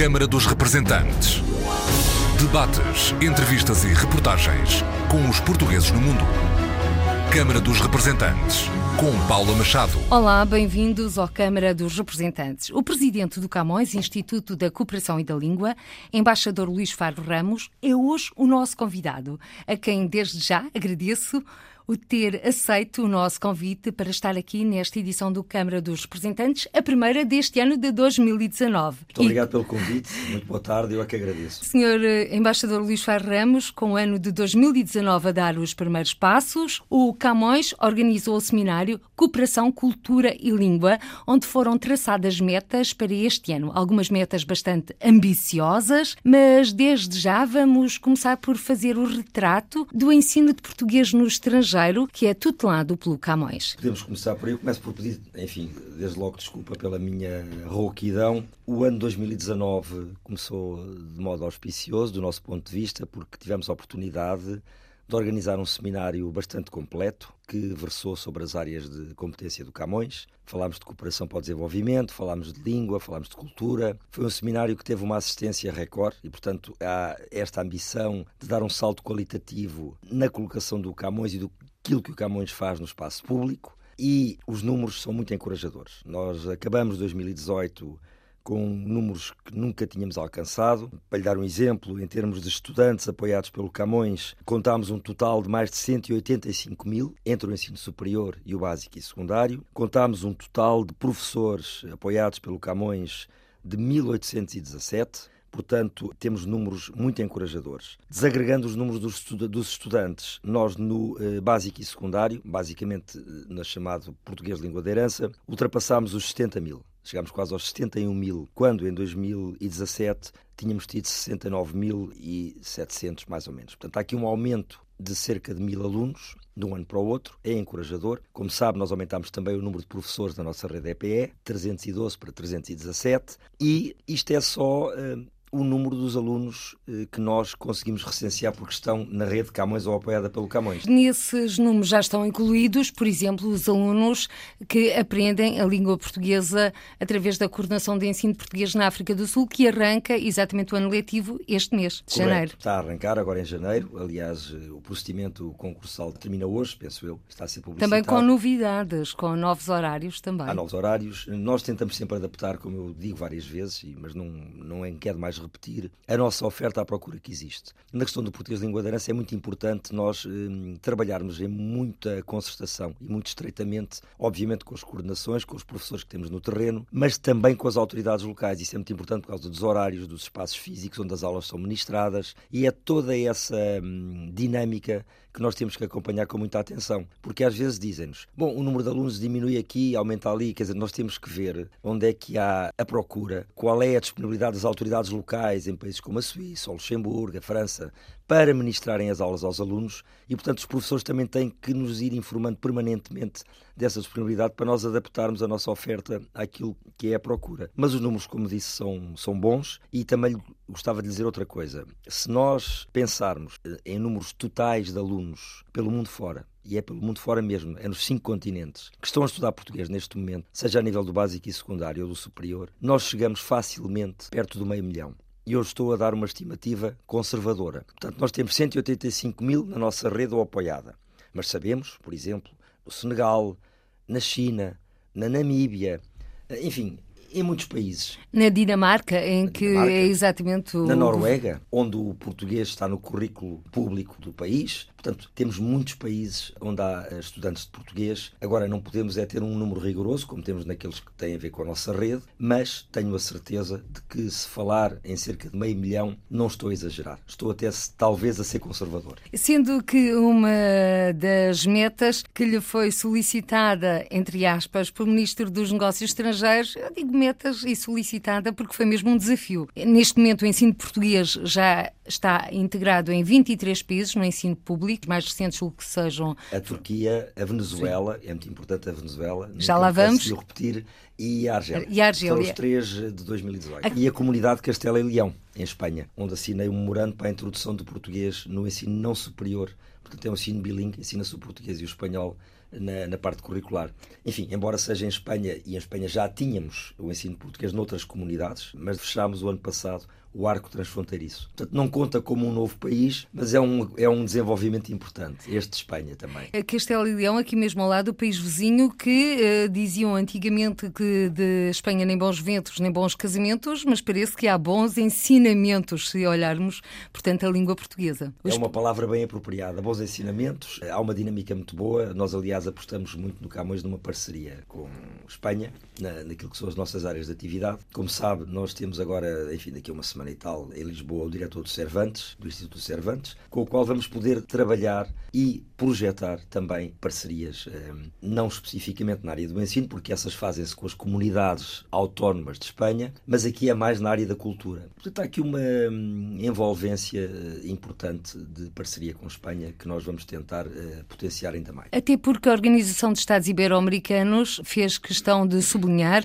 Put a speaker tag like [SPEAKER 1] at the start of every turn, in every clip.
[SPEAKER 1] Câmara dos Representantes. Debates, entrevistas e reportagens com os portugueses no mundo. Câmara dos Representantes, com Paula Machado.
[SPEAKER 2] Olá, bem-vindos à Câmara dos Representantes. O presidente do Camões, Instituto da Cooperação e da Língua, embaixador Luís Faro Ramos, é hoje o nosso convidado, a quem desde já agradeço o ter aceito o nosso convite para estar aqui nesta edição do Câmara dos Representantes, a primeira deste ano de 2019.
[SPEAKER 3] Muito obrigado e... pelo convite, muito boa tarde, eu é que agradeço.
[SPEAKER 2] Senhor eh, Embaixador Luís Ferro Ramos, com o ano de 2019 a dar os primeiros passos, o Camões organizou o seminário Cooperação, Cultura e Língua, onde foram traçadas metas para este ano. Algumas metas bastante ambiciosas, mas desde já vamos começar por fazer o retrato do ensino de português no estrangeiro estrangeiro que é tutelado pelo Camões.
[SPEAKER 3] Podemos começar por aí. Eu começo por pedir, enfim, desde logo desculpa pela minha rouquidão. O ano 2019 começou de modo auspicioso, do nosso ponto de vista, porque tivemos a oportunidade de organizar um seminário bastante completo que versou sobre as áreas de competência do Camões. Falámos de cooperação para o desenvolvimento, falámos de língua, falámos de cultura. Foi um seminário que teve uma assistência recorde e, portanto, há esta ambição de dar um salto qualitativo na colocação do Camões e do aquilo que o Camões faz no espaço público e os números são muito encorajadores. Nós acabamos 2018 com números que nunca tínhamos alcançado. Para lhe dar um exemplo, em termos de estudantes apoiados pelo Camões, contámos um total de mais de 185 mil entre o ensino superior e o básico e secundário. Contámos um total de professores apoiados pelo Camões de 1817 Portanto, temos números muito encorajadores. Desagregando os números dos, estudantes, nós no eh, básico e secundário, basicamente eh, no chamado português de língua de herança, ultrapassámos os 70 mil. Chegámos quase aos 71 mil, quando em 2017 tínhamos tido 69.700 mais ou menos. Portanto, há aqui um aumento de cerca de mil alunos de um ano para o outro, é encorajador. Como sabe, nós aumentámos também o número de professores da nossa rede EPE, 312 para 317, e isto é só. Uh, o número dos alunos eh, que nós conseguimos recensear porque estão na rede Camões ou apoiada pelo Camões.
[SPEAKER 2] Nesses números já estão incluídos, por exemplo, os alunos que aprendem a língua portuguesa através da coordenação de ensino de português na África do Sul, que arranca exatamente o ano letivo este mês, de
[SPEAKER 3] Correto.
[SPEAKER 2] janeiro.
[SPEAKER 3] Está a arrancar agora em janeiro. Aliás, eh, o procedimento concursal termina hoje, penso eu. Está a ser publicitado.
[SPEAKER 2] Também com novidades, com novos horários também.
[SPEAKER 3] Há novos horários. Nós tentamos sempre adaptar, como eu digo várias vezes, mas não, não é mais repetir, a nossa oferta à procura que existe. Na questão do português de língua de herança é muito importante nós hum, trabalharmos em muita concertação e muito estreitamente, obviamente com as coordenações, com os professores que temos no terreno, mas também com as autoridades locais. Isso é muito importante por causa dos horários, dos espaços físicos onde as aulas são ministradas e é toda essa hum, dinâmica que nós temos que acompanhar com muita atenção, porque às vezes dizem-nos, bom, o número de alunos diminui aqui, aumenta ali, quer dizer, nós temos que ver onde é que há a procura, qual é a disponibilidade das autoridades locais em países como a Suíça, o Luxemburgo, a França, para ministrarem as aulas aos alunos e, portanto, os professores também têm que nos ir informando permanentemente dessa disponibilidade para nós adaptarmos a nossa oferta àquilo que é a procura. Mas os números, como disse, são, são bons e também gostava de dizer outra coisa. Se nós pensarmos eh, em números totais de alunos pelo mundo fora, e é pelo mundo fora mesmo, é nos cinco continentes, que estão a estudar português neste momento, seja a nível do básico e secundário ou do superior, nós chegamos facilmente perto do meio milhão e eu estou a dar uma estimativa conservadora. Portanto, nós temos 185 mil na nossa rede ou apoiada. Mas sabemos, por exemplo, no Senegal, na China, na Namíbia, enfim, em muitos países.
[SPEAKER 2] Na Dinamarca, em na que Dinamarca, é exatamente o...
[SPEAKER 3] Na Noruega, onde o português está no currículo público do país. Portanto, temos muitos países onde há eh, estudantes de português. Agora, não podemos é ter um número rigoroso, como temos naqueles que têm a ver com a nossa rede, mas tenho a certeza de que se falar em cerca de meio milhão, não estou a exagerar. Estou até, talvez, a ser conservador.
[SPEAKER 2] Sendo que uma das metas que lhe foi solicitada, entre aspas, pelo Ministro dos Negócios Estrangeiros, eu digo metas e solicitada porque foi mesmo um desafio. Neste momento, o ensino português já está integrado em 23 países no ensino público, mais recentes julgo que sejam.
[SPEAKER 3] A Turquia, a Venezuela, Sim. é muito importante a Venezuela.
[SPEAKER 2] Já lá vamos.
[SPEAKER 3] repetir, e a Argélia.
[SPEAKER 2] E a Argélia.
[SPEAKER 3] Foram os três de 2018. A... E a comunidade Castela e Leão, em Espanha, onde assinei um memorando para a introdução do português no ensino não superior. Portanto, é um ensino bilingue, ensina-se o português e o espanhol na, na, parte curricular. Enfim, embora seja em Espanha, e em Espanha já tínhamos o ensino português noutras comunidades, mas fechámos o ano passado o arco transfronteiriço. Portanto, não conta como um novo país, mas é um, é um desenvolvimento importante, este de Espanha também.
[SPEAKER 2] Castelo e Leão, aqui mesmo ao lado, o país vizinho, que uh, diziam antigamente que de Espanha nem bons ventos, nem bons casamentos, mas parece que há bons ensinamentos, se olharmos, portanto, a língua portuguesa.
[SPEAKER 3] É uma palavra bem apropriada. Bons ensinamentos, há uma dinâmica muito boa. Nós, aliás, apostamos muito no Camões numa parceria com Espanha, na, naquilo que são as nossas áreas de atividade. Como sabe, nós temos agora, enfim, daqui a uma semana, semana e tal em Lisboa o diretor do Cervantes, do Instituto Cervantes, com o qual vamos poder trabalhar e projetar também parcerias, eh, não especificamente na área do ensino, porque essas fazem-se com as comunidades autónomas de Espanha, mas aqui é mais na área da cultura. Portanto, há aqui uma hum, envolvência eh, importante de parceria com Espanha que nós vamos tentar eh, potenciar ainda mais.
[SPEAKER 2] Até porque a Organização de Estados Ibero-Americanos fez questão de sublinhar,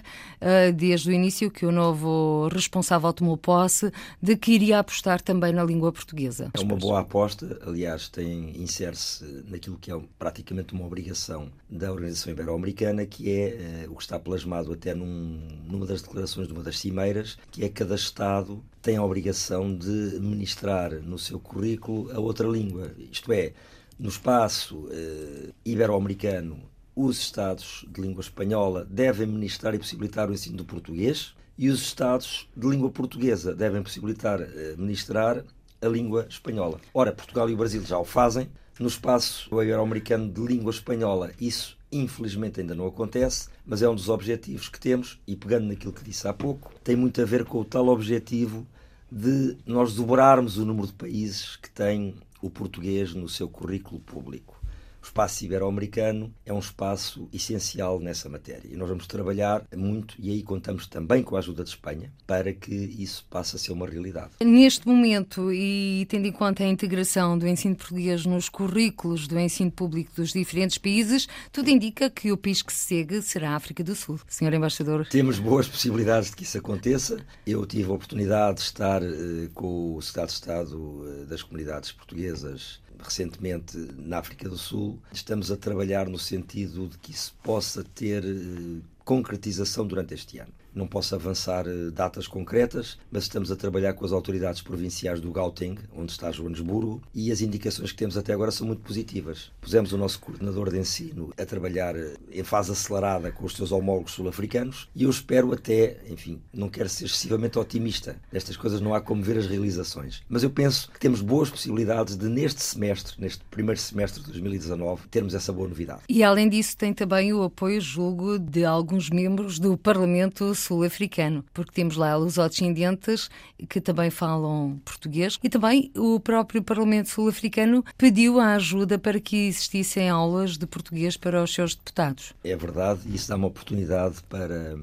[SPEAKER 2] desde o início, que o novo responsável tomou posse de que iria apostar também na língua portuguesa.
[SPEAKER 3] É uma boa aposta, aliás, tem insere-se naquilo que é praticamente uma obrigação da Organização Ibero-Americana, que é uh, o que está plasmado até num, numa das declarações de uma das cimeiras, que é que cada Estado tem a obrigação de ministrar no seu currículo a outra língua. Isto é, no espaço uh, ibero-americano, os Estados de língua espanhola devem ministrar e possibilitar o ensino do português, e os Estados de língua portuguesa devem possibilitar eh, ministrar a língua espanhola. Ora, Portugal e o Brasil já o fazem. No espaço ibero-americano de língua espanhola, isso infelizmente ainda não acontece, mas é um dos objetivos que temos, e pegando naquilo que disse há pouco, tem muito a ver com o tal objetivo de nós dobrarmos o número de países que têm o português no seu currículo público. O espaço ibero-americano é um espaço essencial nessa matéria e nós vamos trabalhar muito e aí contamos também com a ajuda de Espanha para que isso passe a ser uma realidade.
[SPEAKER 2] Neste momento e tendo em conta a integração do ensino português nos currículos do ensino público dos diferentes países, tudo indica que o país que se segue será a África do Sul. Senhor Embaixador.
[SPEAKER 3] Temos boas possibilidades de que isso aconteça. Eu tive a oportunidade de estar eh, com o Secretário de Estado eh, das Comunidades Portuguesas recentemente na África do Sul. Estamos a trabalhar no sentido de que isso possa ter eh, concretização durante este ano não posso avançar eh, datas concretas, mas estamos a trabalhar com as autoridades provinciais do Gauteng, onde está Joanesburgo, e as indicações que temos até agora são muito positivas. Pusemos o nosso coordenador de ensino a trabalhar eh, em fase acelerada com os seus homólogos sul-africanos e eu espero até, enfim, não quero ser excessivamente otimista, nestas coisas não há como ver as realizações, mas eu penso que temos boas possibilidades de neste semestre, neste primeiro semestre de 2019, termos essa boa novidade.
[SPEAKER 2] E além disso tem também o apoio, julgo, de alguns membros do Parlamento sul-africano, porque temos lá os descendentes que também falam português e também o próprio Parlamento sul-africano pediu a ajuda para que existissem aulas de português para os seus deputados.
[SPEAKER 3] É verdade, isso dá uma oportunidade para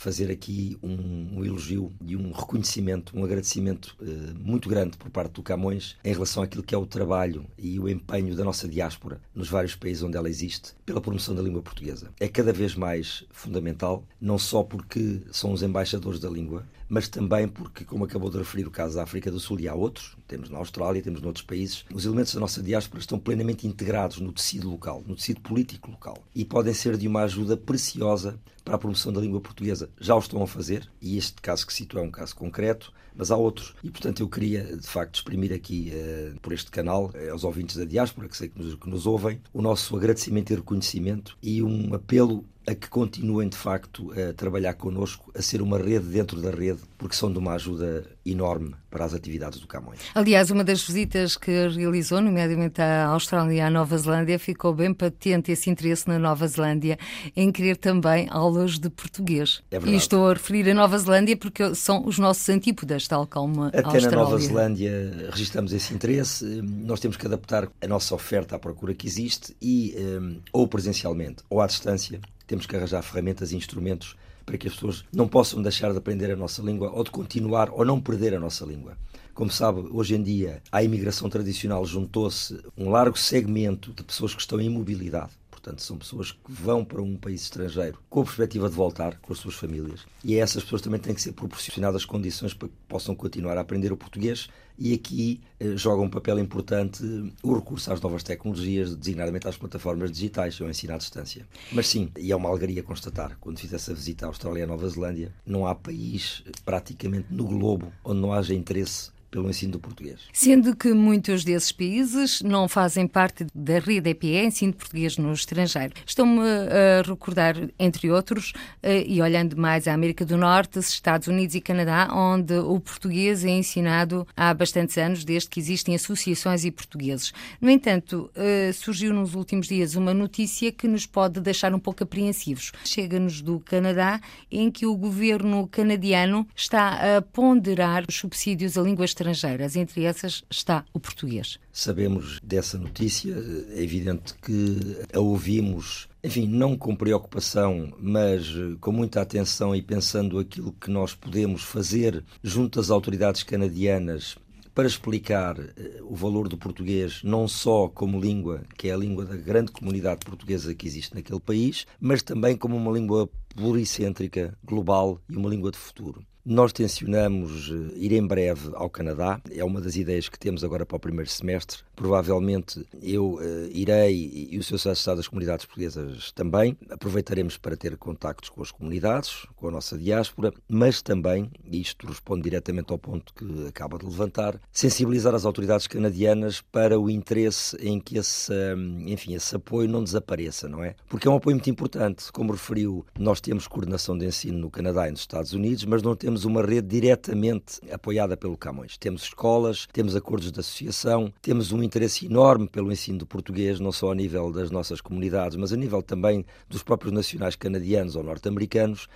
[SPEAKER 3] fazer aqui um, um, elogio e um reconhecimento, um agradecimento uh, muito grande por parte do Camões em relação àquilo que é o trabalho e o empenho da nossa diáspora nos vários países onde ela existe pela promoção da língua portuguesa. É cada vez mais fundamental, não só porque são os embaixadores da língua, mas também porque, como acabou de referir o caso da África do Sul e há outros, temos na Austrália, temos noutros países, os elementos da nossa diáspora estão plenamente integrados no tecido local, no tecido político local e podem ser de uma ajuda preciosa para a promoção da língua portuguesa. Já o estão a fazer e este caso que cito é um caso concreto, mas há outros. E, portanto, eu queria, de facto, exprimir aqui, uh, por este canal, uh, aos ouvintes da diáspora, que sei que nos, que nos ouvem, o nosso agradecimento e reconhecimento e um apelo a que continuem de facto a trabalhar connosco, a ser uma rede dentro da rede, porque são de uma ajuda enorme para as atividades do Camões.
[SPEAKER 2] Aliás, uma das visitas que realizou, nomeadamente à Austrália e à Nova Zelândia, ficou bem patente esse interesse na Nova Zelândia em querer também aulas de português.
[SPEAKER 3] É verdade.
[SPEAKER 2] E estou a referir a Nova Zelândia porque são os nossos antípodas, tal como
[SPEAKER 3] Até
[SPEAKER 2] a Austrália.
[SPEAKER 3] Até na Nova Zelândia registramos esse interesse. Nós temos que adaptar a nossa oferta à procura que existe e um, ou presencialmente ou à distância temos que arranjar ferramentas e instrumentos para que as pessoas não possam deixar de aprender a nossa língua ou de continuar ou não perder a nossa língua. Como sabe, hoje em dia, à imigração tradicional juntou-se um largo segmento de pessoas que estão em mobilidade Portanto, são pessoas que vão para um país estrangeiro com a perspectiva de voltar com as suas famílias. E a essas pessoas também têm que ser proporcionadas condições para que possam continuar a aprender o português e aqui eh, joga um papel importante o recurso às novas tecnologias, designadamente às plataformas digitais, o ensino à distância. Mas sim, e é uma alegria constatar, quando fiz essa visita à Austrália e à Nova Zelândia, não há país praticamente no globo onde não haja interesse pelo ensino do português.
[SPEAKER 2] Sendo que muitos desses países não fazem parte da rede EPE, ensino português no estrangeiro. Estou-me a recordar, entre outros, eh, e olhando mais à América do Norte, Estados Unidos e Canadá, onde o português é ensinado há bastantes anos, desde que existem associações e portugueses. No entanto, eh, surgiu nos últimos dias uma notícia que nos pode deixar um pouco apreensivos. Chega-nos do Canadá, em que o governo canadiano está a ponderar os subsídios à língua estrangeira estrangeiras, entre essas está o português.
[SPEAKER 3] Sabemos dessa notícia, é evidente que a ouvimos enfim, não com preocupação, mas com muita atenção e pensando aquilo que nós podemos fazer junto às autoridades canadianas para explicar eh, o valor do português, não só como língua, que é a língua da grande comunidade portuguesa que existe naquele país, mas também como uma língua pluricêntrica, global e uma língua de futuro. Nós tencionamos eh, ir em breve ao Canadá, é uma das ideias que temos agora para o primeiro semestre. Provavelmente eu uh, irei e o Sr. Secretário das Comunidades Portuguesas também. Aproveitaremos para ter contactos com as comunidades, com a nossa diáspora, mas também, e isto responde diretamente ao ponto que acaba de levantar, sensibilizar as autoridades canadianas para o interesse em que esse, hum, enfim, esse apoio não desapareça, não é? Porque é um apoio muito importante. Como referiu, nós temos coordenação de ensino no Canadá e nos Estados Unidos, mas não temos temos uma rede diretamente apoiada pelo Camões. Temos escolas, temos acordos de associação, temos um interesse enorme pelo ensino do português, não só a nível das nossas comunidades, mas a nível também dos próprios nacionais canadianos ou norte-americanos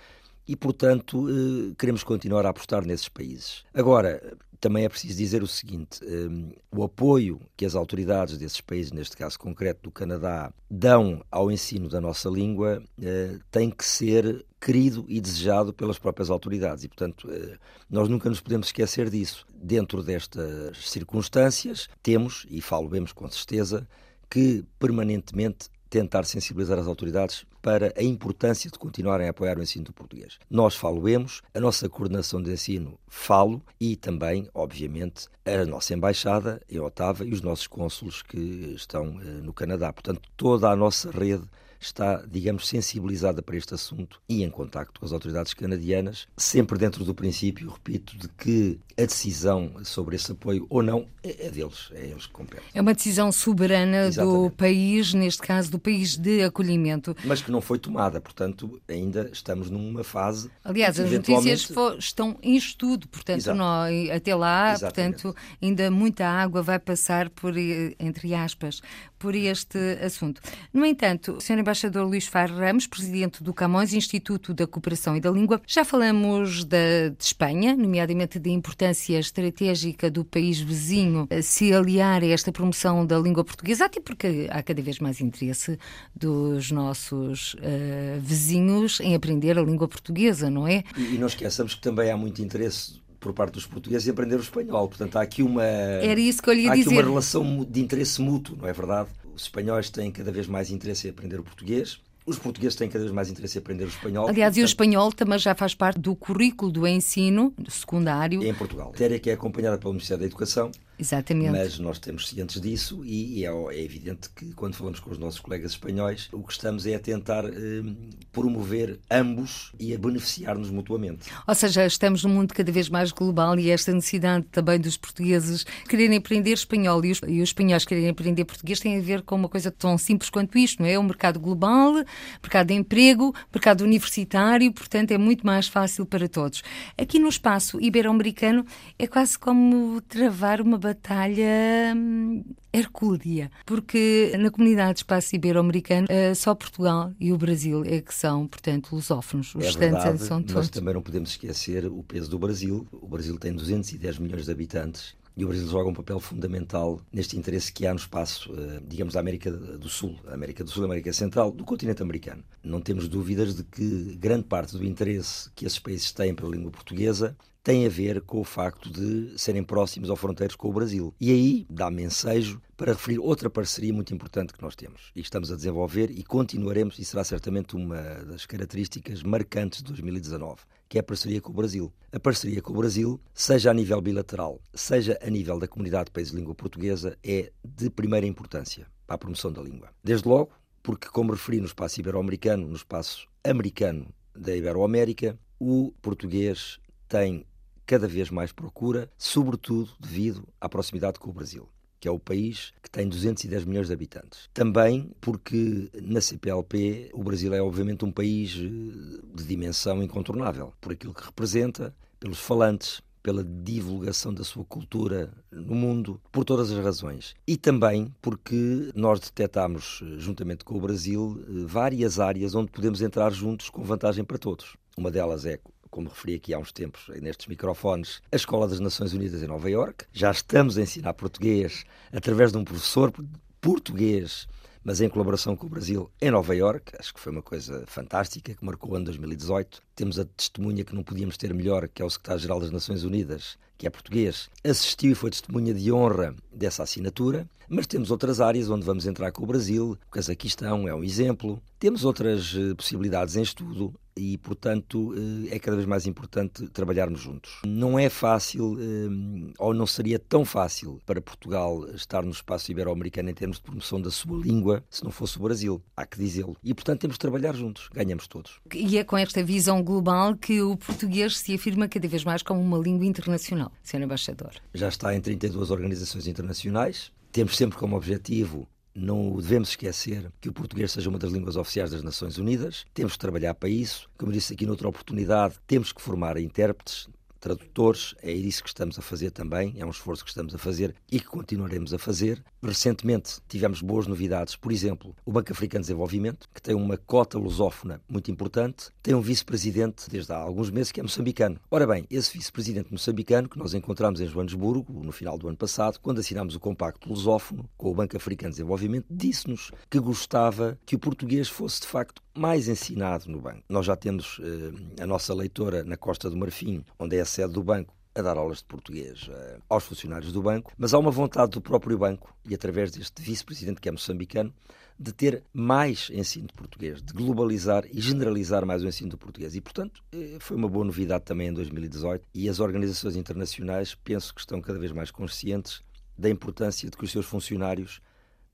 [SPEAKER 3] e, portanto, eh, queremos continuar a apostar nesses países. Agora, também é preciso dizer o seguinte: um, o apoio que as autoridades desses países, neste caso concreto do Canadá, dão ao ensino da nossa língua uh, tem que ser querido e desejado pelas próprias autoridades. E, portanto, uh, nós nunca nos podemos esquecer disso. Dentro destas circunstâncias, temos, e falo bem com certeza, que permanentemente tentar sensibilizar as autoridades para a importância de continuarem a apoiar o ensino do português. Nós faloemos, a nossa coordenação de ensino falo e também, obviamente, a nossa embaixada em Otava e os nossos cônsulos que estão eh, no Canadá. Portanto, toda a nossa rede está, digamos, sensibilizada para este assunto e em contacto com as autoridades canadianas, sempre dentro do princípio, repito, de que a decisão sobre esse apoio ou não é, é deles, é eles que competem.
[SPEAKER 2] É uma decisão soberana Exatamente. do país, neste caso do país de acolhimento.
[SPEAKER 3] Mas que não foi tomada, portanto, ainda estamos numa fase.
[SPEAKER 2] Aliás, as notícias estão em estudo, portanto, não, até lá, Exatamente. portanto, ainda muita água vai passar por, entre aspas, por este assunto. No entanto, Sr. Embaixador Luís Faro Ramos, presidente do Camões Instituto da Cooperação e da Língua, já falamos da, de Espanha, nomeadamente da importância estratégica do país vizinho se aliar a esta promoção da língua portuguesa, até porque há cada vez mais interesse dos nossos uh, vizinhos em aprender a língua portuguesa, não é?
[SPEAKER 3] E, e não esqueçamos que também há muito interesse por parte dos portugueses em aprender o espanhol. Portanto, há aqui uma,
[SPEAKER 2] Era isso que eu lhe
[SPEAKER 3] há
[SPEAKER 2] dizer.
[SPEAKER 3] aqui uma relação de interesse mútuo, não é verdade? Os espanhóis têm cada vez mais interesse em aprender o português. Os portugueses têm cada vez mais interesse em aprender o espanhol.
[SPEAKER 2] Aliás, portanto, e o espanhol também já faz parte do currículo do ensino secundário.
[SPEAKER 3] Em Portugal. Matéria que é acompanhada pelo Ministério da Educação
[SPEAKER 2] Exatamente.
[SPEAKER 3] Mas nós temos cientes disso e, e é, é, evidente que quando falamos com os nossos colegas espanhóis, o que estamos é a tentar eh, promover ambos e a beneficiar-nos mutuamente.
[SPEAKER 2] Ou seja, estamos num mundo cada vez mais global e esta necessidade também dos portugueses quererem aprender espanhol e os, e os espanhóis quererem aprender português tem a ver com uma coisa tão simples quanto isto, não é? O mercado global, mercado de emprego, mercado universitário, portanto é muito mais fácil para todos. Aqui no espaço ibero-americano é quase como travar uma batalha hum, hercúlea, porque na comunidade espaço ibero-americano eh, só Portugal e o Brasil é que são, portanto, lusófonos.
[SPEAKER 3] Os é restantes verdade, são todos. Nós também não podemos esquecer o peso do Brasil. O Brasil tem 210 milhões de habitantes E o Brasil joga um papel fundamental neste interesse que há no espaço, eh, digamos, da América do Sul, América do Sul América Central, do continente americano. Não temos dúvidas de que grande parte do interesse que esses países têm pela língua portuguesa tem a ver com o facto de serem próximos ao fronteiros com o Brasil. E aí dá-me ensejo para referir outra parceria muito importante que nós temos e estamos a desenvolver e continuaremos, e será certamente uma das características marcantes de 2019, que é a parceria com o Brasil. A parceria com o Brasil, seja a nível bilateral, seja a nível da comunidade de países de língua portuguesa, é de primeira importância para a promoção da língua. Desde logo, porque, como referi no espaço ibero-americano, no espaço americano da Iberoamérica, o português tem cada vez mais procura, sobretudo devido à proximidade com o Brasil que é o país que tem 210 milhões de habitantes. Também porque na CPLP o Brasil é obviamente um país eh, de dimensão incontornável, por aquilo que representa, pelos falantes, pela divulgação da sua cultura no mundo, por todas as razões. E também porque nós detectamos, eh, juntamente com o Brasil, eh, várias áreas onde podemos entrar juntos com vantagem para todos. Uma delas é como referi aqui há uns tempos nestes microfones, a Escola das Nações Unidas em Nova Iorque. Já estamos a ensinar português através de um professor português mas em colaboração com o Brasil em Nova Iorque. Acho que foi uma coisa fantástica que marcou o ano 2018. Temos a testemunha que não podíamos ter melhor, que é o secretário-geral das Nações Unidas, que é português, assistiu e foi testemunha de honra dessa assinatura. Mas temos outras áreas onde vamos entrar com o Brasil. O Cazaquistão é um exemplo. Temos outras eh, possibilidades em estudo e, portanto, eh, é cada vez mais importante trabalharmos juntos. Não é fácil, eh, ou não seria tão fácil para Portugal estar no espaço ibero-americano em termos de promoção da sua língua se não fosse o Brasil. Há que dizê-lo. E, portanto, temos de trabalhar juntos. Ganhamos todos.
[SPEAKER 2] E é com esta visão global que o português se afirma cada vez mais como uma língua internacional, Sr. Embaixador.
[SPEAKER 3] Já está em 32 organizações internacionais. Temos sempre como objetivo não devemos esquecer que o português seja uma das línguas oficiais das Nações Unidas. Temos que trabalhar para isso. Como disse aqui noutra oportunidade, temos que formar intérpretes, tradutores, é isso que estamos a fazer também, é um esforço que estamos a fazer e que continuaremos a fazer. Recentemente tivemos boas novidades, por exemplo, o Banco Africano de Desenvolvimento, que tem uma cota lusófona muito importante, tem um vice-presidente desde há alguns meses que é moçambicano. Ora bem, esse vice-presidente moçambicano que nós encontramos em Joanesburgo no final do ano passado, quando assinámos o compacto lusófono com o Banco Africano de Desenvolvimento, disse-nos que gostava que o português fosse de facto mais ensinado no banco. Nós já temos eh, a nossa leitora na Costa do Marfim, onde é a sede do banco, a dar aulas de português uh, aos funcionários do banco, mas há uma vontade do próprio banco, e através deste vice-presidente que é moçambicano, de ter mais ensino de português, de globalizar e generalizar mais o ensino do português. E, portanto, eh, foi uma boa novidade também em 2018 e as organizações internacionais penso que estão cada vez mais conscientes da importância de que os seus funcionários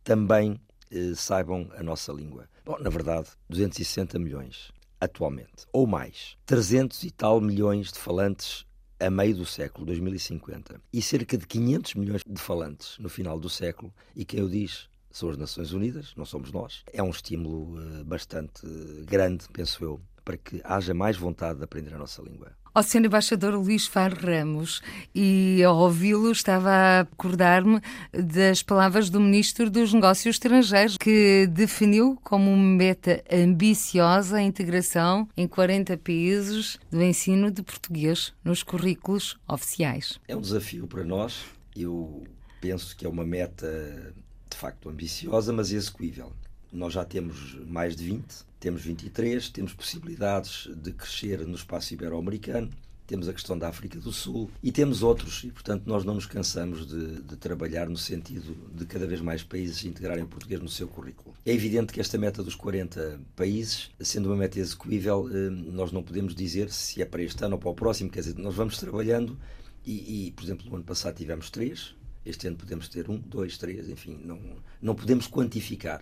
[SPEAKER 3] também eh, saibam a nossa língua. Bom, na verdade, 260 milhões atualmente, ou mais. 300 e tal milhões de falantes a meio do século 2050 e cerca de 500 milhões de falantes no final do século, e quem o diz são as Nações Unidas, não somos nós. É um estímulo uh, bastante grande, penso eu, para que haja mais vontade de aprender a nossa língua.
[SPEAKER 2] Ao Sr. Embaixador Luís Far Ramos, e ao ouvi-lo estava a acordar-me das palavras do Ministro dos Negócios Estrangeiros, que definiu como meta ambiciosa a integração em 40 países do ensino de português nos currículos oficiais.
[SPEAKER 3] É um desafio para nós. Eu penso que é uma meta de facto ambiciosa, mas execuível. Nós já temos mais de 20, temos 23, temos possibilidades de crescer no espaço ibero-americano, temos a questão da África do Sul e temos outros, e portanto nós não nos cansamos de, de, trabalhar no sentido de cada vez mais países integrarem o português no seu currículo. É evidente que esta meta dos 40 países, sendo uma meta execuível, eh, nós não podemos dizer se é para este ano ou para o próximo, quer dizer, nós vamos trabalhando e, e por exemplo, no ano passado tivemos três, este ano podemos ter um, dois, três, enfim, não, não podemos quantificar,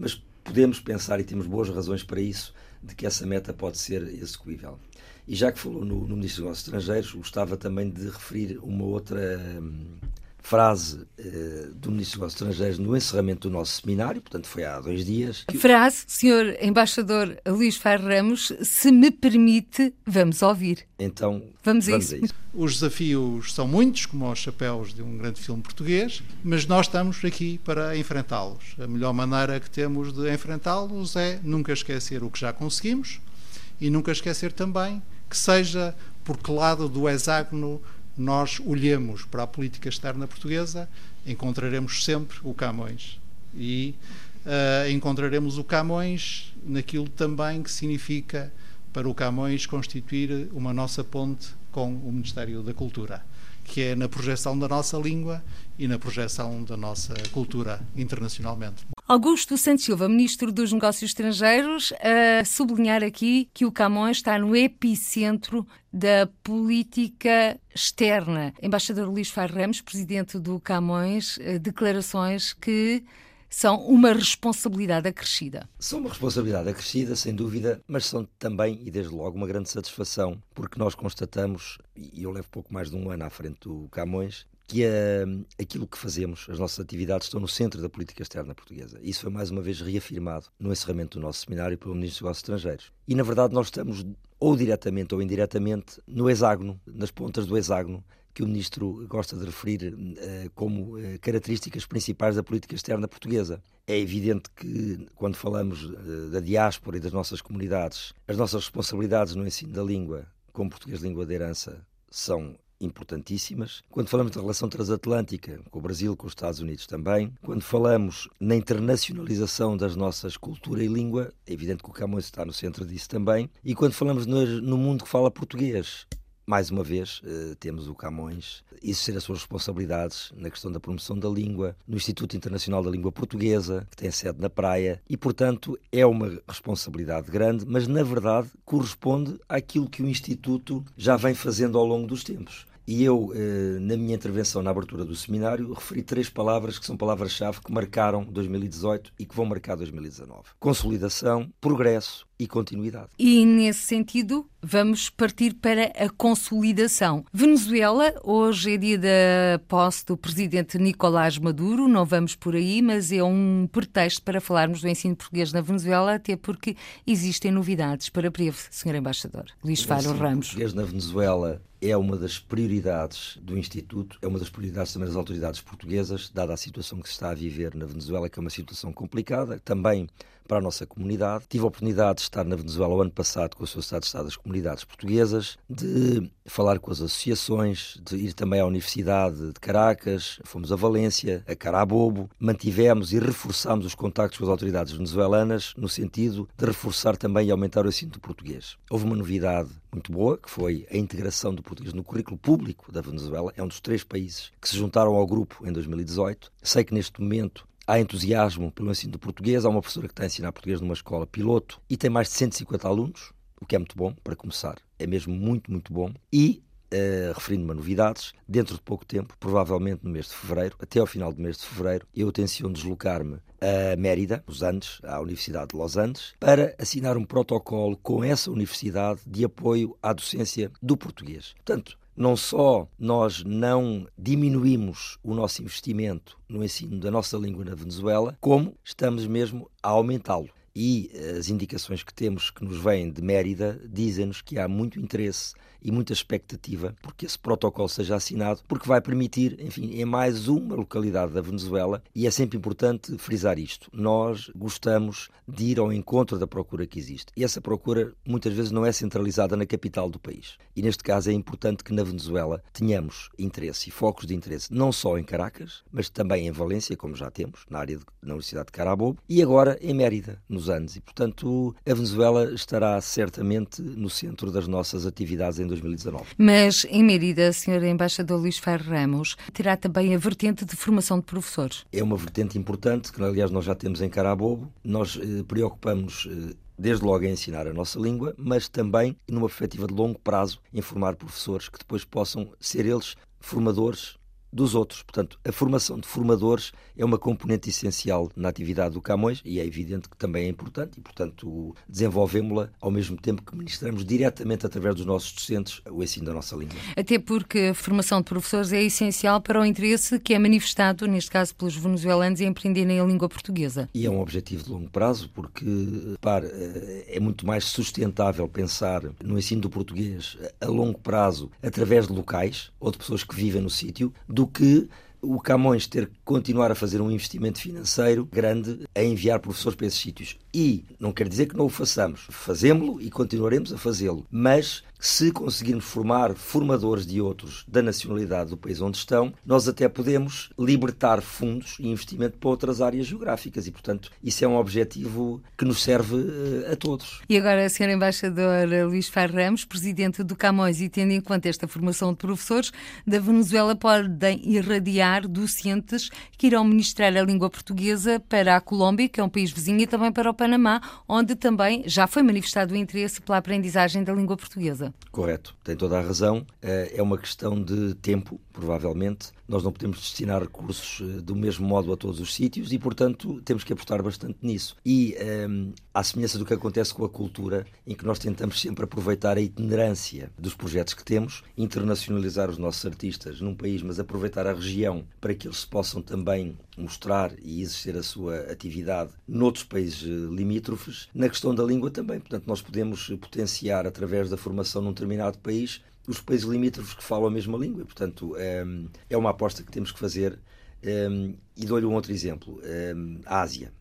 [SPEAKER 3] mas podemos pensar, e temos boas razões para isso, de que essa meta pode ser execuível. E já que falou no, no Ministro dos Negócios Estrangeiros, gostava também de referir uma outra hum, frase uh, do Ministro dos Negócios Estrangeiros no encerramento do nosso seminário, portanto foi há dois dias.
[SPEAKER 2] A frase, Sr. Embaixador Luís Ferro Ramos, se me permite, vamos ouvir.
[SPEAKER 3] Então, vamos, a, vamos
[SPEAKER 4] isso. a isso. Os desafios são muitos, como os chapéus de um grande filme português, mas nós estamos aqui para enfrentá-los. A melhor maneira que temos de enfrentá-los é nunca esquecer o que já conseguimos e nunca esquecer também que seja por que lado do hexágono nós olhemos para a política externa portuguesa, encontraremos sempre o Camões. E uh, encontraremos o Camões naquilo também que significa para o Camões constituir uma nossa ponte com o Ministério da Cultura, que é na projeção da nossa língua e na projeção da nossa cultura internacionalmente.
[SPEAKER 2] Augusto Santos Silva, Ministro dos Negócios Estrangeiros, a sublinhar aqui que o Camões está no epicentro da política externa. Embaixador Luís Far Ramos, Presidente do Camões, eh, declarações que são uma responsabilidade acrescida.
[SPEAKER 3] São uma responsabilidade acrescida, sem dúvida, mas são também, e desde logo, uma grande satisfação, porque nós constatamos, e eu levo pouco mais de um ano à frente do Camões, que uh, aquilo que fazemos, as nossas atividades, estão no centro da política externa portuguesa. Isso foi mais uma vez reafirmado no encerramento do nosso seminário pelo Ministro dos Negócios Estrangeiros. E, na verdade, nós estamos, ou diretamente ou indiretamente, no hexágono, nas pontas do hexágono, que o Ministro gosta de referir uh, como uh, características principais da política externa portuguesa. É evidente que, quando falamos uh, da diáspora e das nossas comunidades, as nossas responsabilidades no ensino da língua, como português língua de herança, são importantíssimas. Quando falamos da relação transatlântica com o Brasil, com os Estados Unidos também. Quando falamos na internacionalização das nossas cultura e língua, é evidente que o Camões está no centro disso também. E quando falamos no, no mundo que fala português, mais uma vez, eh, temos o Camões exercer as suas responsabilidades na questão da promoção da língua, no Instituto Internacional da Língua Portuguesa, que tem sede na Praia, e, portanto, é uma responsabilidade grande, mas, na verdade, corresponde àquilo que o Instituto já vem fazendo ao longo dos tempos. E eu, eh, na minha intervenção na abertura do seminário, referi três palavras que são palavras-chave que marcaram 2018 e que vão marcar 2019: consolidação, progresso e continuidade.
[SPEAKER 2] E nesse sentido, vamos partir para a consolidação. Venezuela, hoje é dia da posse do presidente Nicolás Maduro, não vamos por aí, mas é um pretexto para falarmos do ensino português na Venezuela, até porque existem novidades para breve, Sr. Embaixador. Luís Faro Ramos.
[SPEAKER 3] O português na Venezuela é uma das prioridades do Instituto, é uma das prioridades também das autoridades portuguesas, dada a situação que se está a viver na Venezuela, que é uma situação complicada, também para a nossa comunidade. Tive a oportunidade de estar na Venezuela o ano passado com a Sociedade de Estado das Comunidades Portuguesas, de falar com as associações, de ir também à Universidade de Caracas, fomos a Valência, a Carabobo, mantivemos e reforçamos os contactos com as autoridades venezuelanas no sentido de reforçar também e aumentar o ensino do português. Houve uma novidade muito boa, que foi a integração do português no currículo público da Venezuela. É um dos três países que se juntaram ao grupo em 2018. Sei que neste momento há entusiasmo pelo ensino do português. Há uma professora que está a ensinar português numa escola piloto e tem mais de 150 alunos, o que é muito bom para começar. É mesmo muito, muito bom. E Uh, referindo-me a novidades, dentro de pouco tempo, provavelmente no mês de fevereiro, até ao final do mês de fevereiro, eu tenciono deslocar-me a Mérida, nos Andes, à Universidade de Los Andes, para assinar um protocolo com essa universidade de apoio à docência do português. Portanto, não só nós não diminuímos o nosso investimento no ensino da nossa língua na Venezuela, como estamos mesmo a aumentá-lo. E as indicações que temos que nos vêm de Mérida dizem-nos que há muito interesse e muita expectativa porque esse protocolo seja assinado, porque vai permitir, enfim, em mais uma localidade da Venezuela, e é sempre importante frisar isto. Nós gostamos de ir ao encontro da procura que existe. E essa procura muitas vezes não é centralizada na capital do país. E neste caso é importante que na Venezuela tenhamos interesse e focos de interesse, não só em Caracas, mas também em Valência, como já temos, na área de, na Universidade de Carabobo, e agora em Mérida, nos Andes. E, portanto, a Venezuela estará certamente no centro das nossas atividades em 2019.
[SPEAKER 2] Mas em Mérida, Sr. Embaixador Luís Ferro Ramos, terá também a vertente de formação de professores.
[SPEAKER 3] É uma vertente importante, que aliás nós já temos em Carabobo. Nós eh, preocupamos eh, desde logo em ensinar a nossa língua, mas também, numa perspectiva de longo prazo, em formar professores que depois possam ser eles formadores dos outros. Portanto, a formação de formadores é uma componente essencial na atividade do Camões e é evidente que também é importante e, portanto, desenvolvemos-la ao mesmo tempo que ministramos diretamente através dos nossos docentes o ensino da nossa língua.
[SPEAKER 2] Até porque a formação de professores é essencial para o interesse que é manifestado, neste caso, pelos venezuelanos em aprenderem a língua portuguesa.
[SPEAKER 3] E é um objetivo de longo prazo, porque, para, é muito mais sustentável pensar no ensino do português a longo prazo através de locais ou de pessoas que vivem no sítio do que o Camões ter que continuar a fazer um investimento financeiro grande a enviar professores para esses sítios. E não quer dizer que não o façamos. Fazemos-lo e continuaremos a fazê-lo. Mas se conseguirmos formar formadores de outros da nacionalidade do país onde estão, nós até podemos libertar fundos e investimento para outras áreas geográficas e, portanto, isso é um objetivo que nos serve uh, a todos.
[SPEAKER 2] E agora, Sr. Embaixador Luís Ferreira Ramos, presidente do Camões, e tendo em conta esta formação de professores, da Venezuela podem irradiar docentes que irão ministrar a língua portuguesa para a Colômbia, que é um país vizinho, e também para o Panamá, onde também já foi manifestado o interesse pela aprendizagem da língua portuguesa.
[SPEAKER 3] Correto, tem toda a razão. Eh, é uma questão de tempo, provavelmente. Nós não podemos destinar recursos eh, do mesmo modo a todos os sítios e, portanto, temos que apostar bastante nisso. E, um, ehm, à semelhança do que acontece com a cultura, em que nós tentamos sempre aproveitar a itinerância dos projetos que temos, internacionalizar os nossos artistas num país, mas aproveitar a região para que eles possam também mostrar e exercer a sua atividade noutros países eh, limítrofes. Na questão da língua também, portanto, nós podemos potenciar através da formação num determinado país os países limítrofes que falam a mesma língua. Portanto, ehm, é uma aposta que temos que fazer. Ehm, e dou-lhe um outro exemplo: ehm, a Ásia.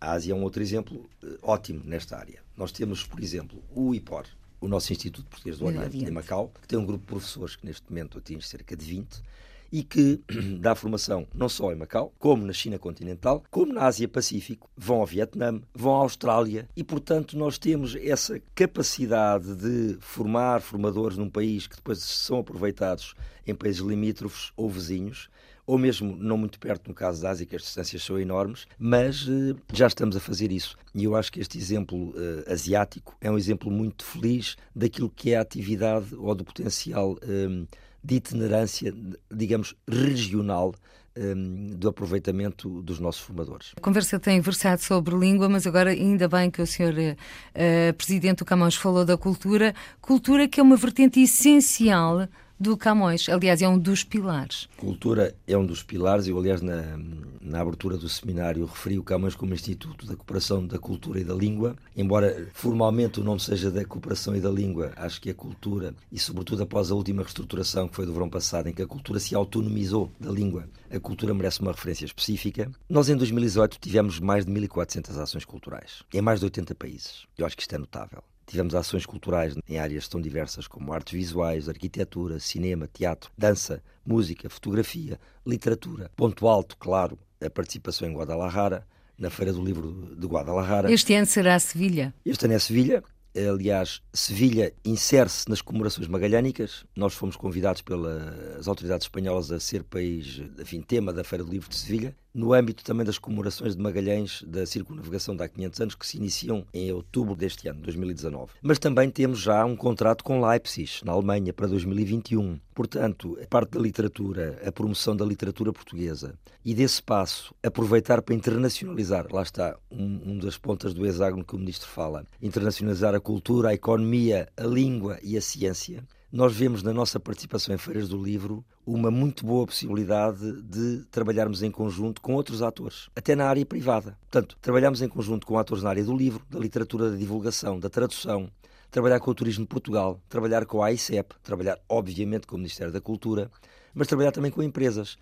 [SPEAKER 3] A Ásia é um outro exemplo eh, ótimo nesta área. Nós temos, por exemplo, o IPOR, o nosso Instituto Português do Oriente, em Macau, que tem um grupo de professores que neste momento atinge cerca de 20 e que dá formação não só em Macau, como na China continental, como na Ásia Pacífico, vão ao Vietnã, vão à Austrália e, portanto, nós temos essa capacidade de formar formadores num país que depois são aproveitados em países limítrofes ou vizinhos ou mesmo não muito perto, no caso da Ásia, que as distâncias são enormes, mas uh, já estamos a fazer isso. E eu acho que este exemplo uh, asiático é um exemplo muito feliz daquilo que é a atividade ou do potencial um, de itinerância, digamos, regional um, do aproveitamento dos nossos formadores.
[SPEAKER 2] A conversa tem versado sobre língua, mas agora ainda bem que o senhor uh, Presidente do Camões falou da cultura, cultura que é uma vertente essencial do Camões. Aliás, é um dos pilares.
[SPEAKER 3] Cultura é um dos pilares. Eu, aliás, na, na abertura do seminário, referi o Camões como Instituto da Cooperação da Cultura e da Língua. Embora formalmente o nome seja da Cooperação e da Língua, acho que a cultura, e sobretudo após a última reestruturação, que foi do verão passado, em que a cultura se autonomizou da língua, a cultura merece uma referência específica. Nós, em 2018, tivemos mais de 1.400 ações culturais, em mais de 80 países. Eu acho que isto é notável. Tivemos ações culturais em áreas tão diversas como artes visuais, arquitetura, cinema, teatro, dança, música, fotografia, literatura. Ponto alto, claro, a participação em Guadalajara, na Feira do Livro de Guadalajara.
[SPEAKER 2] Este ano será Sevilha.
[SPEAKER 3] Este ano é Sevilha. Aliás, Sevilha insere-se nas comemorações magalhânicas. Nós fomos convidados pelas autoridades espanholas a ser país, enfim, tema da Feira do Livro de Sevilha no âmbito também das comemorações de Magalhães da circunnavegação de há 500 anos, que se iniciam em outubro deste ano, 2019. Mas também temos já um contrato com Leipzig, na Alemanha, para 2021. Portanto, a parte da literatura, a promoção da literatura portuguesa e desse passo, aproveitar para internacionalizar, lá está, um, um das pontas do hexágono que o Ministro fala, internacionalizar a cultura, a economia, a língua e a ciência, nós vemos na nossa participação em feiras do livro uma muito boa possibilidade de trabalharmos em conjunto com outros atores, até na área privada. Portanto, trabalhamos em conjunto com atores na área do livro, da literatura, da divulgação, da tradução, trabalhar com o Turismo de Portugal, trabalhar com a AICEP, trabalhar, obviamente, com o Ministério da Cultura, mas trabalhar também com empresas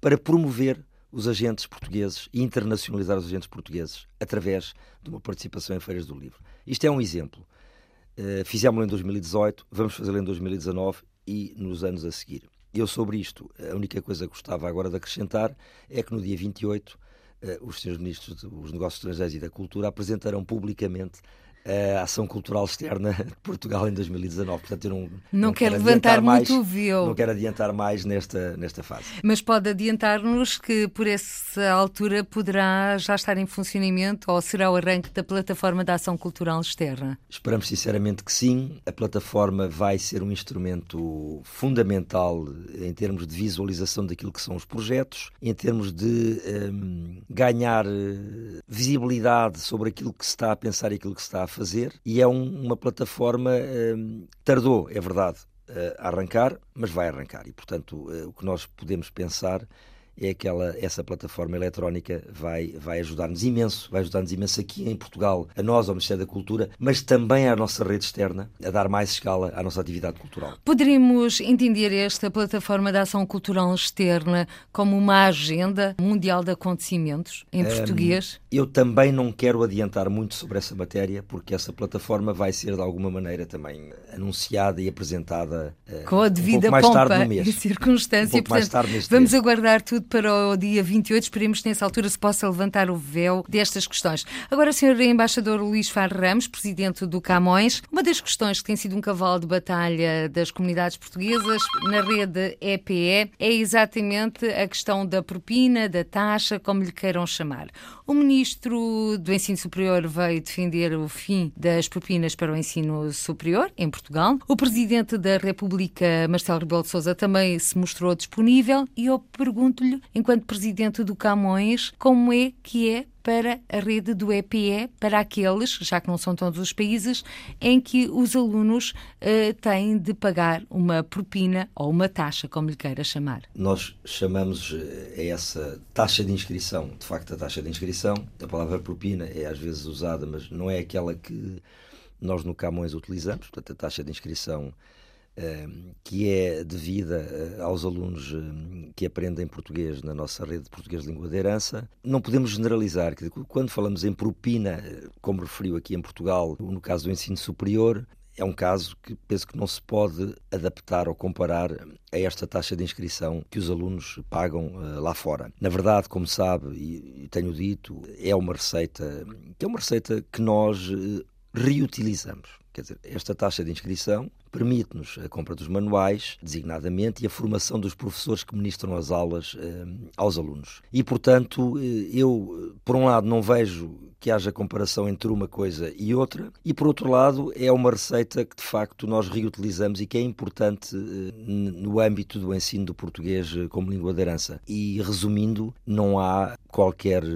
[SPEAKER 3] para promover os agentes portugueses e internacionalizar os agentes portugueses através de uma participação em feiras do livro. Isto é um exemplo. Uh, Fizemos-lo em 2018, vamos fazê-lo em 2019 e nos anos a seguir. Eu, sobre isto, a única coisa que gostava agora de acrescentar é que no dia 28 uh, eh, os senhores ministros dos Negócios Estrangeiros e da Cultura apresentarão publicamente a ação cultural externa de Portugal em 2019. Portanto, eu não, não,
[SPEAKER 2] não quero levantar muito o véu.
[SPEAKER 3] Não quero adiantar mais nesta, nesta fase.
[SPEAKER 2] Mas pode adiantar-nos que por essa altura poderá já estar em funcionamento ou será o arranque da plataforma da ação cultural externa?
[SPEAKER 3] Esperamos sinceramente que sim. A plataforma vai ser um instrumento fundamental em termos de visualização daquilo que são os projetos, em termos de um, ganhar eh, visibilidade sobre aquilo que se está a pensar e aquilo que se está a fazer e é um, uma plataforma um, tardou, é verdade, a arrancar, mas vai arrancar. E portanto uh, o que nós podemos pensar é aquela essa plataforma eletrónica vai vai ajudar-nos imenso, vai ajudar-nos imenso aqui em Portugal, a nós ao Ministério da Cultura, mas também à nossa rede externa, a dar mais escala à nossa atividade cultural.
[SPEAKER 2] Poderíamos entender esta plataforma de ação cultural externa como uma agenda mundial de acontecimentos em um, português?
[SPEAKER 3] Eu também não quero adiantar muito sobre essa matéria, porque essa plataforma vai ser de alguma maneira também anunciada e apresentada
[SPEAKER 2] uh, com a devida
[SPEAKER 3] um mais
[SPEAKER 2] pompa
[SPEAKER 3] tarde no mês.
[SPEAKER 2] e circunstância.
[SPEAKER 3] Um pouco
[SPEAKER 2] Portanto, vamos mês. aguardar tudo para o dia 28. Esperemos que nessa altura se possa levantar o véu destas questões. Agora, Sr. Embaixador Luís Far Ramos, Presidente do Camões, uma das questões que tem sido um cavalo de batalha das comunidades portuguesas na rede EPE é exatamente a questão da propina, da taxa, como lhe queiram chamar. O Ministro do Ensino Superior veio defender o fim das propinas para o ensino superior em Portugal. O Presidente da República, Marcelo Rebelo de Sousa, também se mostrou disponível e eu pergunto-lhe, enquanto Presidente do Camões, como é que é para a rede do EPE, para aqueles, já que não são todos os países, em que os alunos uh, têm de pagar uma propina ou uma taxa, como lhe queira chamar.
[SPEAKER 3] Nós chamamos eh, a essa taxa de inscrição, de facto, a taxa de inscrição. A palavra propina é às vezes usada, mas não é aquela que nós no Camões utilizamos, portanto, a taxa de inscrição que é devida eh, aos alunos que aprendem português na nossa rede de português de língua de herança. Não podemos generalizar, quando falamos em propina, eh, como referiu aqui em Portugal, no caso do ensino superior, é um caso que penso que não se pode adaptar ou comparar a esta taxa de inscrição que os alunos pagam uh, lá fora. Na verdade, como sabe e, tenho dito, é uma receita que é uma receita que nós reutilizamos. Quer dizer, esta taxa de inscrição permite-nos a compra dos manuais, designadamente, e a formação dos professores que ministram as aulas eh, aos alunos. E, portanto, eh, eu, por um lado, não vejo que haja comparação entre uma coisa e outra, e por outro lado, é uma receita que de facto nós reutilizamos e que é importante eh, no âmbito do ensino do português eh, como língua de herança. E resumindo, não há qualquer eh,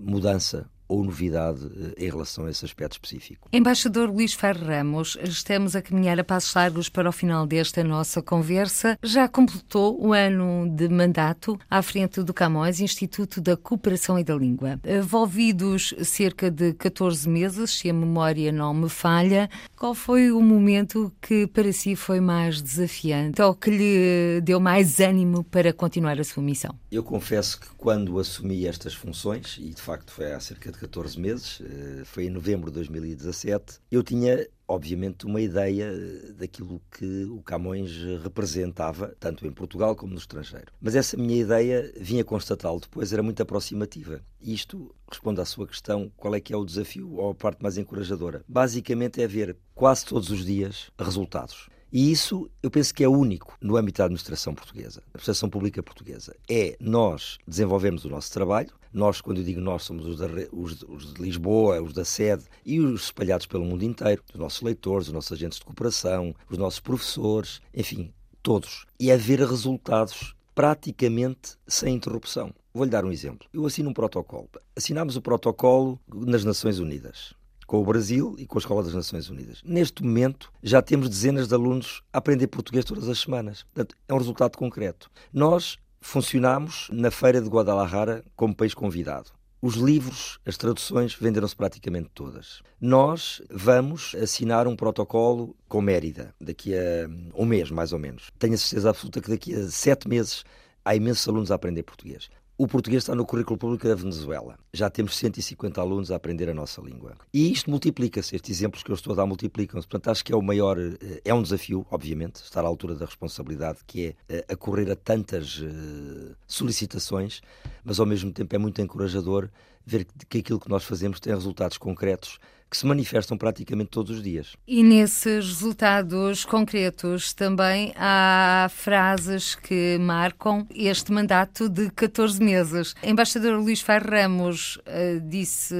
[SPEAKER 3] mudança ou novidade eh, em relação a esse aspecto específico.
[SPEAKER 2] Embaixador Luís Ferro Ramos, estamos a caminhar a passos largos para o final desta nossa conversa. Já completou o ano de mandato à frente do Camões, Instituto da Cooperação e da Língua. Envolvidos cerca de 14 meses, se a memória não me falha, qual foi o momento que para si foi mais desafiante ou que lhe deu mais ânimo para continuar a sua missão?
[SPEAKER 3] Eu confesso que quando assumi estas funções, e de facto foi há cerca de 14 meses, eh, foi em novembro de 2017, eu tinha obviamente uma ideia eh, daquilo que o Camões representava, tanto em Portugal como no estrangeiro. Mas essa minha ideia, vinha constatá-lo depois, era muito aproximativa. Isto responde à sua questão, qual é que é o desafio ou a parte mais encorajadora? Basicamente é ver quase todos os dias resultados. E isso eu penso que é único no âmbito da administração portuguesa, da administração pública portuguesa. É nós desenvolvemos o nosso trabalho, nós, quando eu digo nós, somos os, da, os, os, de Lisboa, os da sede e os espalhados pelo mundo inteiro, os nossos leitores, os nossos agentes de cooperação, os nossos professores, enfim, todos. E é ver resultados praticamente sem interrupção. Vou-lhe dar um exemplo. Eu assino um protocolo. Assinámos o protocolo nas Nações Unidas com o Brasil e com a Escola das Nações Unidas. Neste momento, já temos dezenas de alunos a aprender português todas as semanas. Portanto, é um resultado concreto. Nós funcionamos na Feira de Guadalajara como país convidado. Os livros, as traduções, venderam-se praticamente todas. Nós vamos assinar um protocolo com Mérida, daqui a um mês, mais ou menos. Tenho a certeza absoluta que daqui a sete meses há imensos alunos a aprender português. O português está no currículo público da Venezuela. Já temos 150 alunos a aprender a nossa língua. E isto multiplica-se, estes exemplos que eu estou a dar multiplicam-se. Portanto, acho que é o maior, eh, é um desafio, obviamente, estar à altura da responsabilidade, que é eh, acorrer a tantas uh, solicitações, mas ao mesmo tempo é muito encorajador ver que aquilo que nós fazemos tem resultados concretos que se manifestam praticamente todos os dias.
[SPEAKER 2] E nesses resultados concretos também há frases que marcam este mandato de 14 meses. Embaixador Luís Ferro Ramos uh, disse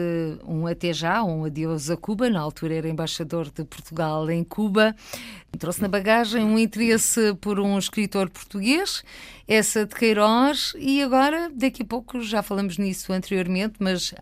[SPEAKER 2] um até já, um adeus a Cuba, na altura era embaixador de Portugal em Cuba. Trouxe na bagagem um interesse por um escritor português, essa de Queiroz, e agora, daqui a pouco, já falamos nisso anteriormente, mas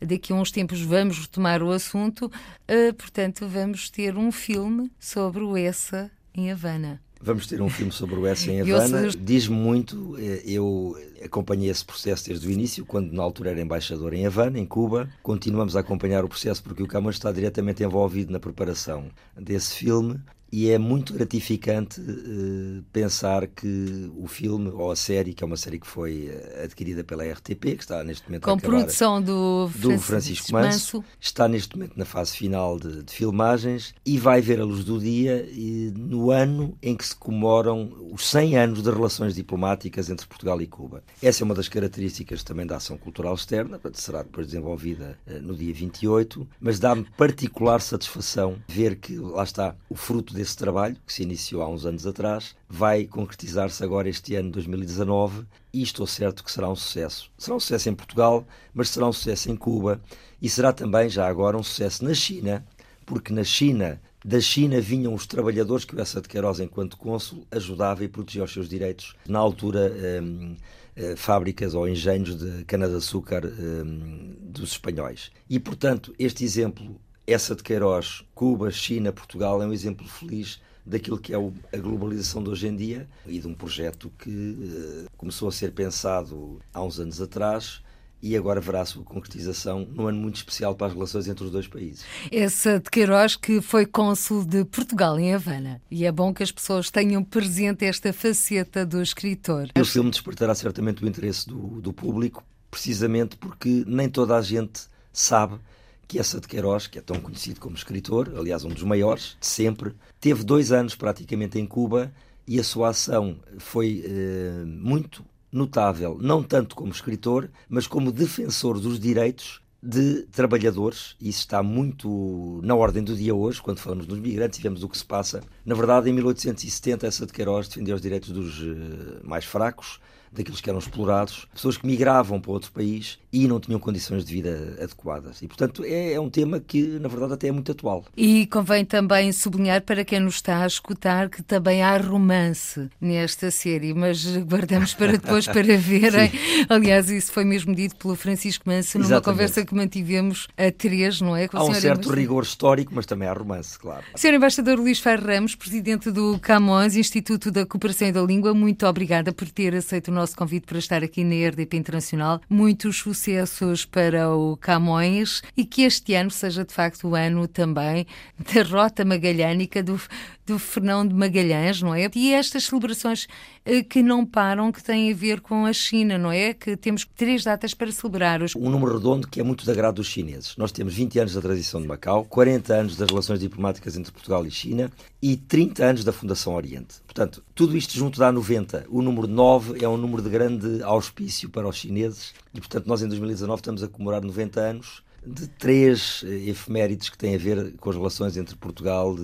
[SPEAKER 2] daqui a uns tempos vamos retomar o assunto. Uh, portanto, vamos ter um filme sobre o Essa em Havana.
[SPEAKER 3] Vamos ter um filme sobre o Essa em Havana. Diz-me muito, eh, eu acompanhei esse processo desde o início, quando na altura era embaixador em Havana, em Cuba. Continuamos a acompanhar o processo porque o Camões está diretamente envolvido na preparação desse filme e é muito gratificante uh, pensar que o filme ou a série, que é uma série que foi uh, adquirida pela RTP, que está neste momento
[SPEAKER 2] com
[SPEAKER 3] a acabar,
[SPEAKER 2] produção do,
[SPEAKER 3] do Francisco Manso, Manso, está neste momento na fase final de, de, filmagens e vai ver a luz do dia e, no ano em que se comemoram os 100 anos de relações diplomáticas entre Portugal e Cuba. Essa é uma das características também da ação cultural externa, será depois desenvolvida uh, no dia 28, mas dá-me particular satisfação ver que lá está o fruto desse trabalho, que se iniciou há uns anos atrás, vai concretizar-se agora este ano 2019 e estou certo que será um sucesso. Será um sucesso em Portugal, mas será um sucesso em Cuba e será também, já agora, um sucesso na China, porque na China, da China vinham os trabalhadores que o Essa de Queiroz, enquanto cônsul, ajudava e protegia os seus direitos. Na altura, hum, eh, fábricas ou engenhos de cana-de-açúcar hum, dos espanhóis. E, portanto, este exemplo essa de Queiroz, Cuba, China, Portugal, é um exemplo feliz daquilo que é a globalização de hoje em dia e de um projeto que uh, começou a ser pensado há uns anos atrás e agora verá a sua concretização num ano muito especial para as relações entre os dois países.
[SPEAKER 2] Essa de Queiroz que foi cônsul de Portugal em Havana. E é bom que as pessoas tenham presente esta faceta do escritor.
[SPEAKER 3] O filme despertará certamente o interesse do, do público, precisamente porque nem toda a gente sabe que essa de Queiroz, que é tão conhecido como escritor, aliás, um dos maiores de sempre, teve dois anos praticamente em Cuba e a sua ação foi eh, muito notável, não tanto como escritor, mas como defensor dos direitos de trabalhadores, isso está muito na ordem do dia hoje, quando falamos dos migrantes e vemos o que se passa. Na verdade, em 1870, essa de Queiroz defendeu os direitos dos eh, mais fracos, daqueles que eram explorados, pessoas que migravam para outro país e não tinham condições de vida adequadas. E, portanto, é, é um tema que, na verdade, até é muito atual.
[SPEAKER 2] E convém também sublinhar para quem nos está a escutar que também há romance nesta série, mas guardamos para depois para verem. Aliás, isso foi mesmo dito pelo Francisco Manso numa Exatamente. conversa que mantivemos a três, não é?
[SPEAKER 3] Há um certo rigor histórico, mas também há romance, claro.
[SPEAKER 2] Senhor Embaixador Luís Ferreira Ramos, presidente do Camões, Instituto da Cooperação e da Língua, muito obrigada por ter aceito o nosso convite para estar aqui na RDP Internacional. Muitos sucessos para o Camões e que este ano seja de facto o ano também da Rota Magalhânica do, do Fernão de Magalhães, não é? E estas celebrações eh, que não param, que têm a ver com a China, não é? Que temos três datas para celebrar. Os...
[SPEAKER 3] Um número redondo que é muito de agrado dos chineses. Nós temos 20 anos da tradição de Macau, 40 anos das relações diplomáticas entre Portugal e China e 30 anos da Fundação Oriente. Portanto, tudo isto junto dá 90. O número 9 é um número de grande auspício para os chineses e, portanto, nós em 2019 estamos a comemorar 90 anos de três eh, efemérides que têm a ver com as relações entre Portugal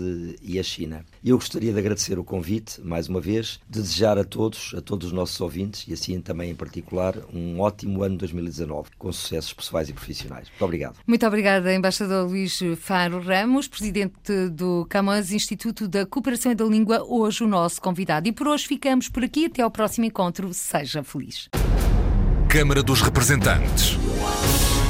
[SPEAKER 3] e a China. Eu gostaria de agradecer o convite, mais uma vez, de desejar a todos, a todos os nossos ouvintes, e assim também em particular, um ótimo ano 2019, com sucessos pessoais e profissionais. Muito obrigado.
[SPEAKER 2] Muito obrigada, Embaixador Luís Faro Ramos, Presidente do Camões Instituto da Cooperação e da Língua, hoje o nosso convidado. E por hoje ficamos por aqui, até ao próximo encontro. Seja feliz.
[SPEAKER 1] Câmara dos Representantes.